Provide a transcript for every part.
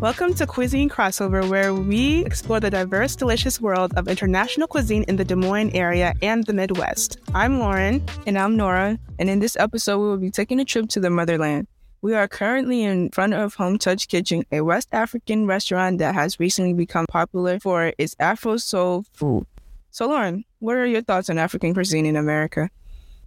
Welcome to Cuisine Crossover, where we explore the diverse, delicious world of international cuisine in the Des Moines area and the Midwest. I'm Lauren. And I'm Nora. And in this episode, we will be taking a trip to the motherland. We are currently in front of Home Touch Kitchen, a West African restaurant that has recently become popular for its Afro soul food. So, Lauren, what are your thoughts on African cuisine in America?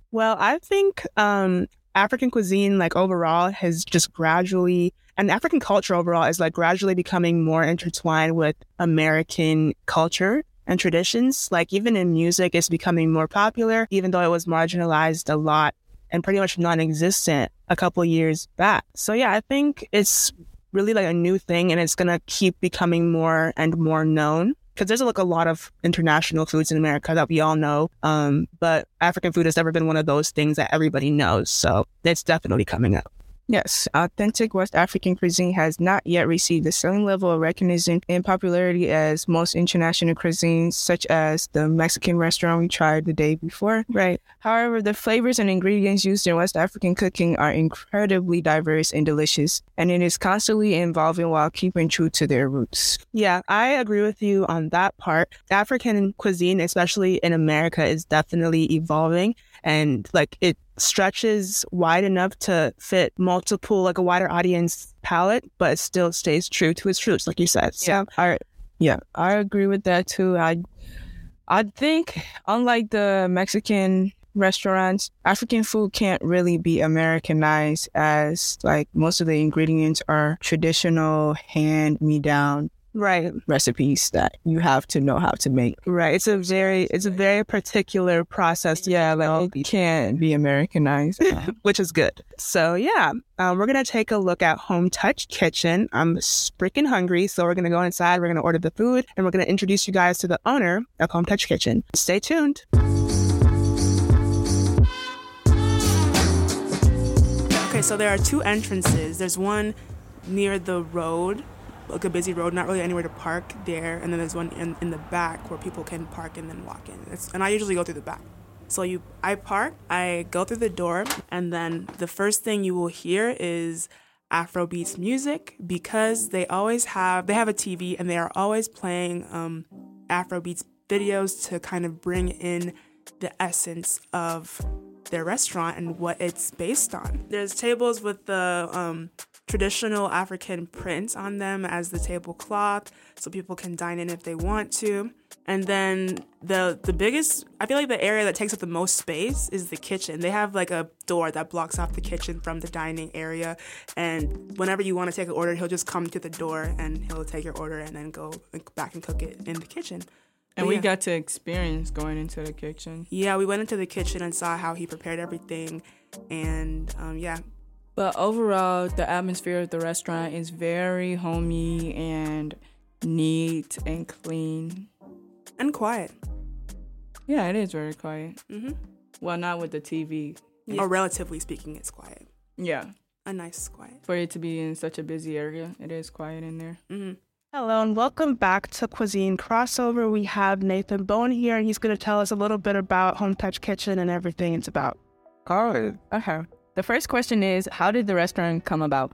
Well, I think um, African cuisine, like overall, has just gradually and African culture overall is like gradually becoming more intertwined with American culture and traditions. Like even in music, it's becoming more popular, even though it was marginalized a lot and pretty much non-existent a couple years back. So yeah, I think it's really like a new thing and it's gonna keep becoming more and more known because there's like a lot of international foods in America that we all know. Um, but African food has never been one of those things that everybody knows. So it's definitely coming up. Yes, authentic West African cuisine has not yet received the same level of recognition and popularity as most international cuisines, such as the Mexican restaurant we tried the day before. Right. However, the flavors and ingredients used in West African cooking are incredibly diverse and delicious, and it is constantly evolving while keeping true to their roots. Yeah, I agree with you on that part. African cuisine, especially in America, is definitely evolving and like it stretches wide enough to fit multiple like a wider audience palette but still stays true to its roots like you said so. yeah I, yeah i agree with that too i i think unlike the mexican restaurants african food can't really be americanized as like most of the ingredients are traditional hand me down right. recipes that you have to know how to make. Right. It's a very it's a very particular process. Yeah like it can't be americanized which is good. So yeah um, we're gonna take a look at home touch kitchen. I'm freaking hungry so we're gonna go inside we're gonna order the food and we're gonna introduce you guys to the owner of home touch kitchen. Stay tuned. Okay so there are two entrances. There's one near the road like a busy road, not really anywhere to park there. And then there's one in, in the back where people can park and then walk in. It's, and I usually go through the back. So you, I park, I go through the door, and then the first thing you will hear is Afrobeats music because they always have they have a TV and they are always playing um, Afrobeats videos to kind of bring in the essence of their restaurant and what it's based on. There's tables with the um, traditional African prints on them as the tablecloth so people can dine in if they want to. And then the the biggest I feel like the area that takes up the most space is the kitchen. They have like a door that blocks off the kitchen from the dining area and whenever you want to take an order, he'll just come to the door and he'll take your order and then go back and cook it in the kitchen. And but we yeah. got to experience going into the kitchen. Yeah, we went into the kitchen and saw how he prepared everything. And um, yeah, but overall, the atmosphere of the restaurant is very homey and neat and clean. And quiet. Yeah, it is very quiet. Mm-hmm. Well, not with the TV. Yeah. Or relatively speaking, it's quiet. Yeah. A nice quiet. For it to be in such a busy area, it is quiet in there. Mm-hmm. Hello and welcome back to Cuisine Crossover. We have Nathan Bohn here, and he's going to tell us a little bit about Home Touch Kitchen and everything it's about. All right. Okay. The first question is How did the restaurant come about?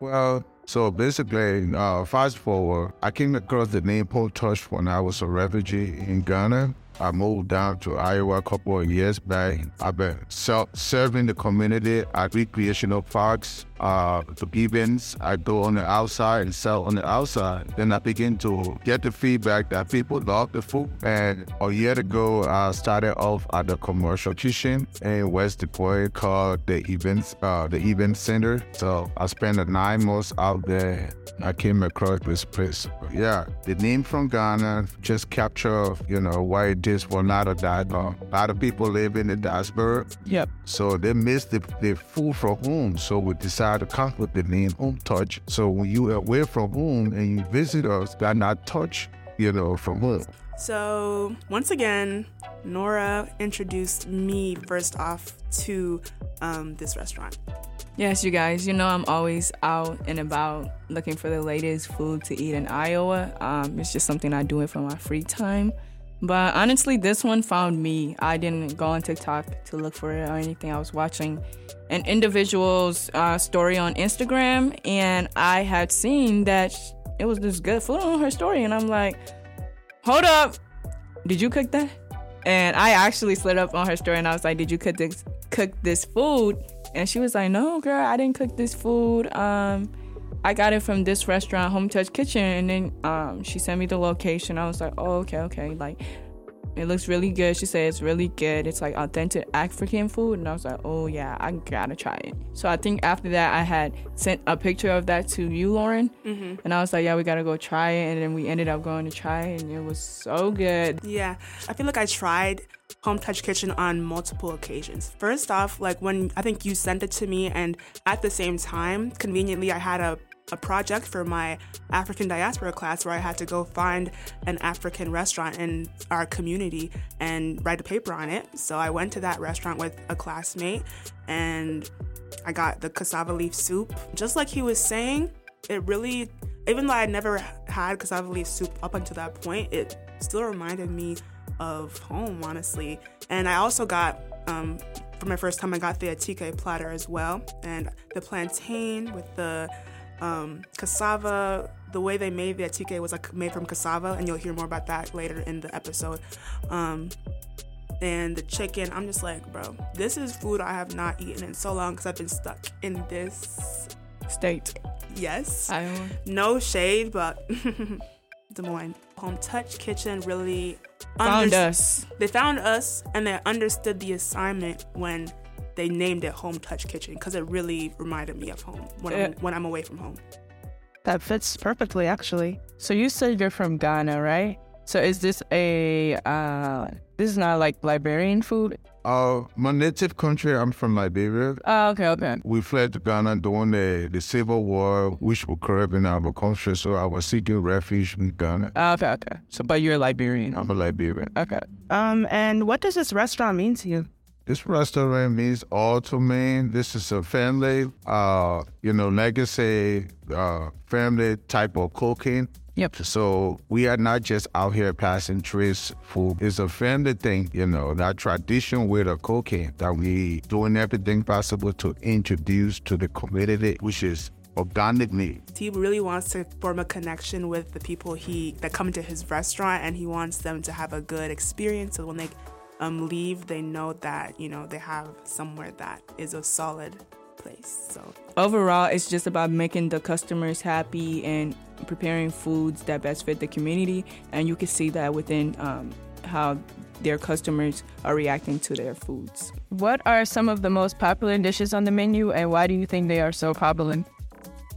Well, so basically, uh, fast forward, I came across the name Home Touch when I was a refugee in Ghana. I moved down to Iowa a couple of years back. I've been serving the community at recreational parks, uh, the events. I go on the outside and sell on the outside. Then I begin to get the feedback that people love the food. And a year ago, I started off at the commercial kitchen in West Moines called the Events, uh, the Event Center. So I spent nine months out there. I came across this place. Yeah, the name from Ghana just capture, you know, why this was not a diaspora. A lot of people live in the diaspora. Yep. So they miss the, the food from home. So we decided to come with the name Home Touch. So when you are away from home and you visit us, that not touch, you know, from home. So once again, Nora introduced me first off to um, this restaurant. Yes, you guys, you know I'm always out and about looking for the latest food to eat in Iowa. Um, it's just something I do it for my free time. But honestly, this one found me. I didn't go on TikTok to look for it or anything. I was watching an individual's uh, story on Instagram, and I had seen that it was this good food on her story, and I'm like, hold up, did you cook that? And I actually slid up on her story, and I was like, did you cook this cook this food? And she was like, no, girl, I didn't cook this food. Um, I got it from this restaurant, Home Touch Kitchen, and then um, she sent me the location. I was like, oh, okay, okay. Like, it looks really good. She said it's really good. It's like authentic African food. And I was like, oh, yeah, I gotta try it. So I think after that, I had sent a picture of that to you, Lauren. Mm-hmm. And I was like, yeah, we gotta go try it. And then we ended up going to try it, and it was so good. Yeah. I feel like I tried Home Touch Kitchen on multiple occasions. First off, like when I think you sent it to me, and at the same time, conveniently, I had a a project for my African diaspora class where I had to go find an African restaurant in our community and write a paper on it. So I went to that restaurant with a classmate and I got the cassava leaf soup. Just like he was saying, it really, even though I never had cassava leaf soup up until that point, it still reminded me of home, honestly. And I also got, um, for my first time, I got the attieke platter as well, and the plantain with the um, cassava, the way they made the attieke was like made from cassava, and you'll hear more about that later in the episode. Um, and the chicken, I'm just like, bro, this is food I have not eaten in so long because I've been stuck in this state. Yes. Iowa. No shade, but Des Moines. Home Touch Kitchen really found us. They found us and they understood the assignment when they named it Home Touch Kitchen because it really reminded me of home when, I'm, when I'm away from home. That fits perfectly, actually. So you said you're from Ghana, right? So is this a uh, this is not like Liberian food? Uh, my native country, I'm from Liberia. Oh, okay, okay. We fled to Ghana during the, the civil war, which occurred in our country. So I was seeking refuge in Ghana. Oh, okay, okay. So, but you're a Liberian. I'm a Liberian. Okay. Um, and what does this restaurant mean to you? This restaurant means all to me. This is a family, uh, you know, legacy, uh, family type of cooking. Yep. So we are not just out here passing trees food. It's a family thing, you know, that tradition with a cooking that we doing everything possible to introduce to the community, which is organically. He really wants to form a connection with the people he that come to his restaurant and he wants them to have a good experience. So when they um, leave, they know that you know they have somewhere that is a solid place. So overall, it's just about making the customers happy and preparing foods that best fit the community, and you can see that within um, how their customers are reacting to their foods. What are some of the most popular dishes on the menu, and why do you think they are so popular?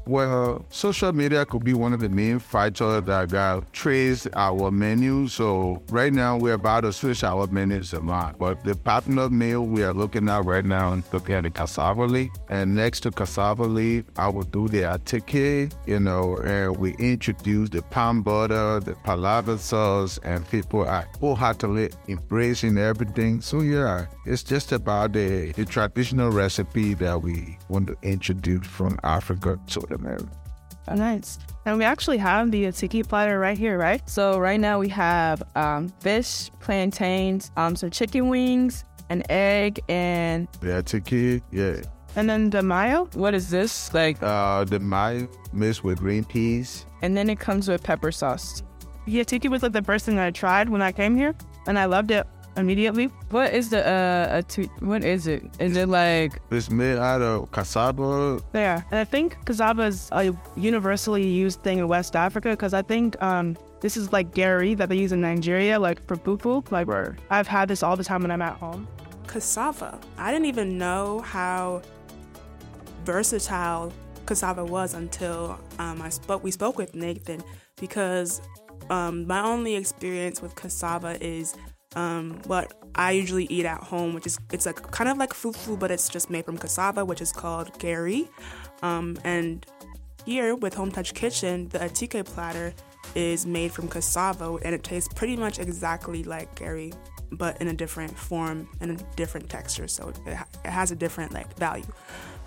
Well, social media could be one of the main factors that trace our menu. So right now we're about to switch our menus a lot. But the popular meal we are looking at right now is looking at the cassava leaf. And next to cassava leaf, I will do the attieke, you know, and we introduce the palm butter, the palava sauce, and people are wholeheartedly embracing everything. So yeah, it's just about the, the traditional recipe that we want to introduce from Africa to the America. Oh, nice. And we actually have the tiki platter right here, right? So right now we have um, fish, plantains, um, some chicken wings, an egg, and yeah, tiki, yeah. And then the mayo. What is this like? Uh, the mayo mixed with green peas. And then it comes with pepper sauce. Yeah, tiki was like the first thing I tried when I came here, and I loved it immediately. What is the uh t- what is it? Is it like it's made out of cassava? Yeah, and I think cassava is a universally used thing in West Africa because I think um this is like gari that they use in Nigeria, like for fufu. Like where I've had this all the time when I'm at home. Cassava. I didn't even know how versatile cassava was until um, I spoke. We spoke with Nathan because um, my only experience with cassava is um, what I usually eat at home, which is it's like kind of like fufu, but it's just made from cassava, which is called gari. Um, and here with Home Touch Kitchen, the attieke platter is made from cassava, and it tastes pretty much exactly like gari, but in a different form and a different texture. So it, it has a different like value.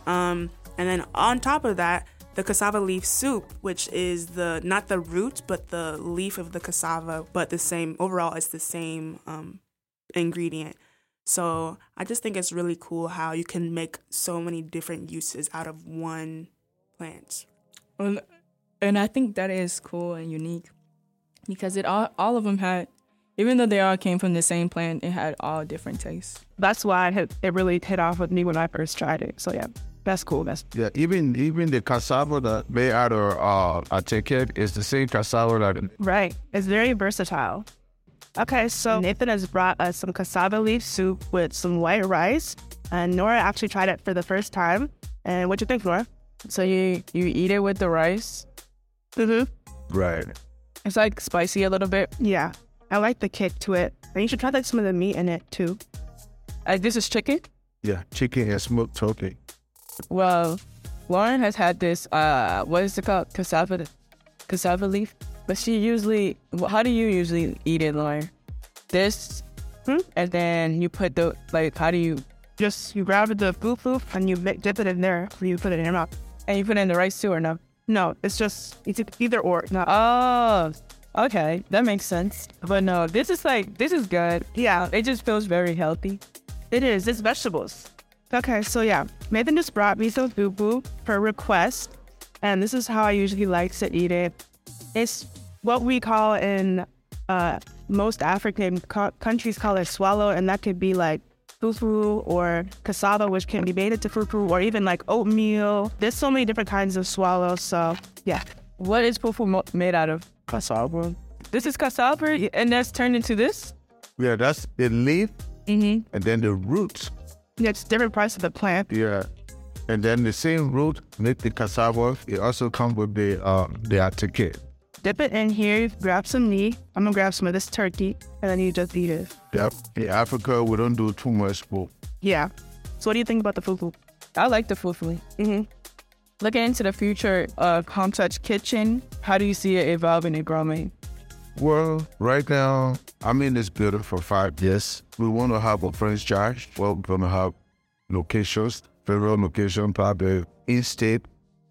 Um, and then on top of that, the cassava leaf soup, which is the not the root but the leaf of the cassava, but the same overall it's the same um, ingredient. So I just think it's really cool how you can make so many different uses out of one plant. Well, and I think that is cool and unique because it all all of them had, even though they all came from the same plant, it had all different tastes. That's why it, hit, it really hit off with me when I first tried it. So yeah, that's cool. That's Yeah, even even the cassava that made out of uh, attieke is the same cassava that right. It's very versatile. Okay, so Nathan has brought us some cassava leaf soup with some white rice, and Nora actually tried it for the first time. And what do you think, Nora? So you you eat it with the rice. Mm-hmm. right. It's like spicy a little bit. Yeah, I like the kick to it. And you should try like some of the meat in it too. Uh, this is chicken. Yeah, chicken and smoked turkey. Well, Lauren has had this. Uh, what is it called? Cassava, cassava leaf. But she usually. How do you usually eat it, Lauren? This, Hmm? and then you put the like. How do you? Just you grab the fufu and you dip it in there, you put it in your mouth. And you put it in the rice too, or no? No, it's just it's either or. Not Oh, okay, that makes sense. But no, this is like this is good. yeah, It just feels very healthy. It is. It's vegetables. Okay, so yeah, Nathan just brought me some fufu per request, and this is how I usually like to eat it. It's what we call in uh, most African co- countries call it swallow, and that could be like fufu or cassava, which can be made into fufu, or even like oatmeal. There's so many different kinds of swallow. So yeah, What is fufu mo- made out of? Cassava. This is cassava, and that's turned into this. Yeah, that's the leaf Mm-hmm. and then the roots. Yeah, it's different parts of the plant. Yeah. And then the same root make the cassava. It also comes with the uh the ticket. Dip it in here. Grab some meat. I'm gonna grab some of this turkey, and then you just eat it. Yep. In Africa, we don't do too much food. Yeah. So what do you think about the fufu? I like the fufu. Mm-hmm. Looking into the future of Home Touch Kitchen, how do you see it evolving and growing? Well, right now, I'm in this building for five years. We want to have a franchise. Well, we're going to have locations, federal location, probably in-state,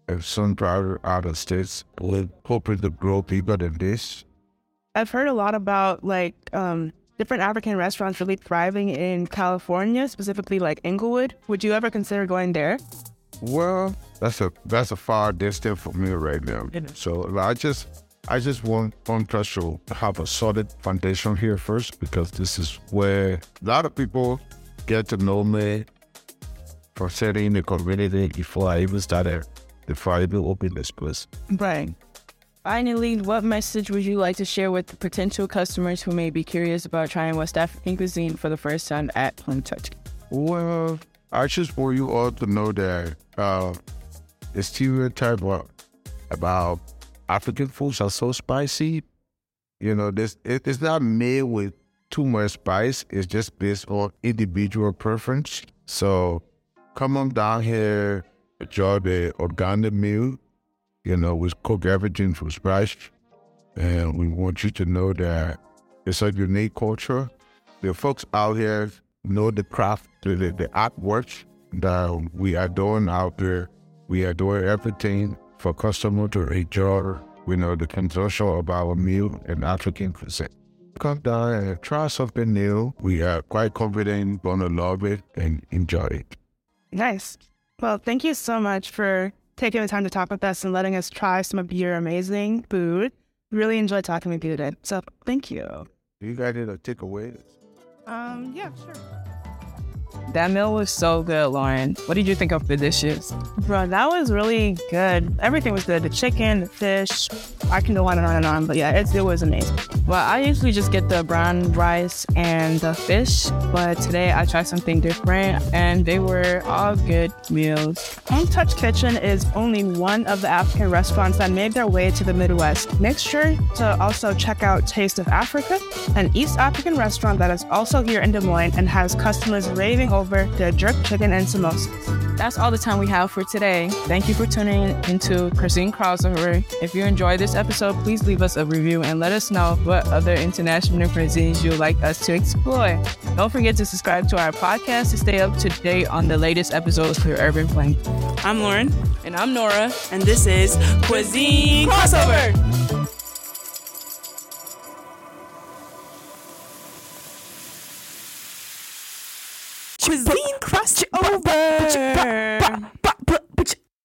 and some probably out of states. We're hoping to grow bigger than this. I've heard a lot about like um, different African restaurants really thriving in California, specifically like Inglewood. Would you ever consider going there? Well, that's a that's a far distance for me right now. So I just I just want want to have a solid foundation here first because this is where a lot of people get to know me for setting the community before I even started before I even opened this place. Right. Finally, what message would you like to share with potential customers who may be curious about trying West African cuisine for the first time at Home Touch? Well, I just want you all to know that uh, the stereotype about African foods are so spicy. You know, this it, it's not made with too much spice. It's just based on individual preference. So come on down here, enjoy the organic meal. You know, we cook everything from scratch, and we want you to know that it's a unique culture. The folks out here know the craft, the, the, the artwork that we are doing out there. We are doing everything for customer to enjoy, you know, the consumption of our meal and African cuisine. Come down and try something new. We are quite confident gonna love it and enjoy it. Nice. Well, thank you so much for taking the time to talk with us and letting us try some of your amazing food. Really enjoyed talking with you today. So thank you. You guys need a take away. Um, yeah, sure. That meal was so good, Lauren. What did you think of the dishes? Bro, that was really good. Everything was good. The chicken, the fish. I can go on and on and on, but yeah, it, it was amazing. Well, I usually just get the brown rice and the fish, but today I tried something different and they were all good meals. Home Touch Kitchen is only one of the African restaurants that made their way to the Midwest. Make sure to also check out Taste of Africa, an East African restaurant that is also here in Des Moines and has customers raving over over their jerk chicken and samosas. That's all the time we have for today. Thank you for tuning into Cuisine Crossover. If you enjoyed this episode, please leave us a review and let us know what other international cuisines you'd like us to explore. Don't forget to subscribe to our podcast to stay up to date on the latest episodes of Urban Flank. I'm Lauren. And I'm Nora. And this is Cuisine Crossover.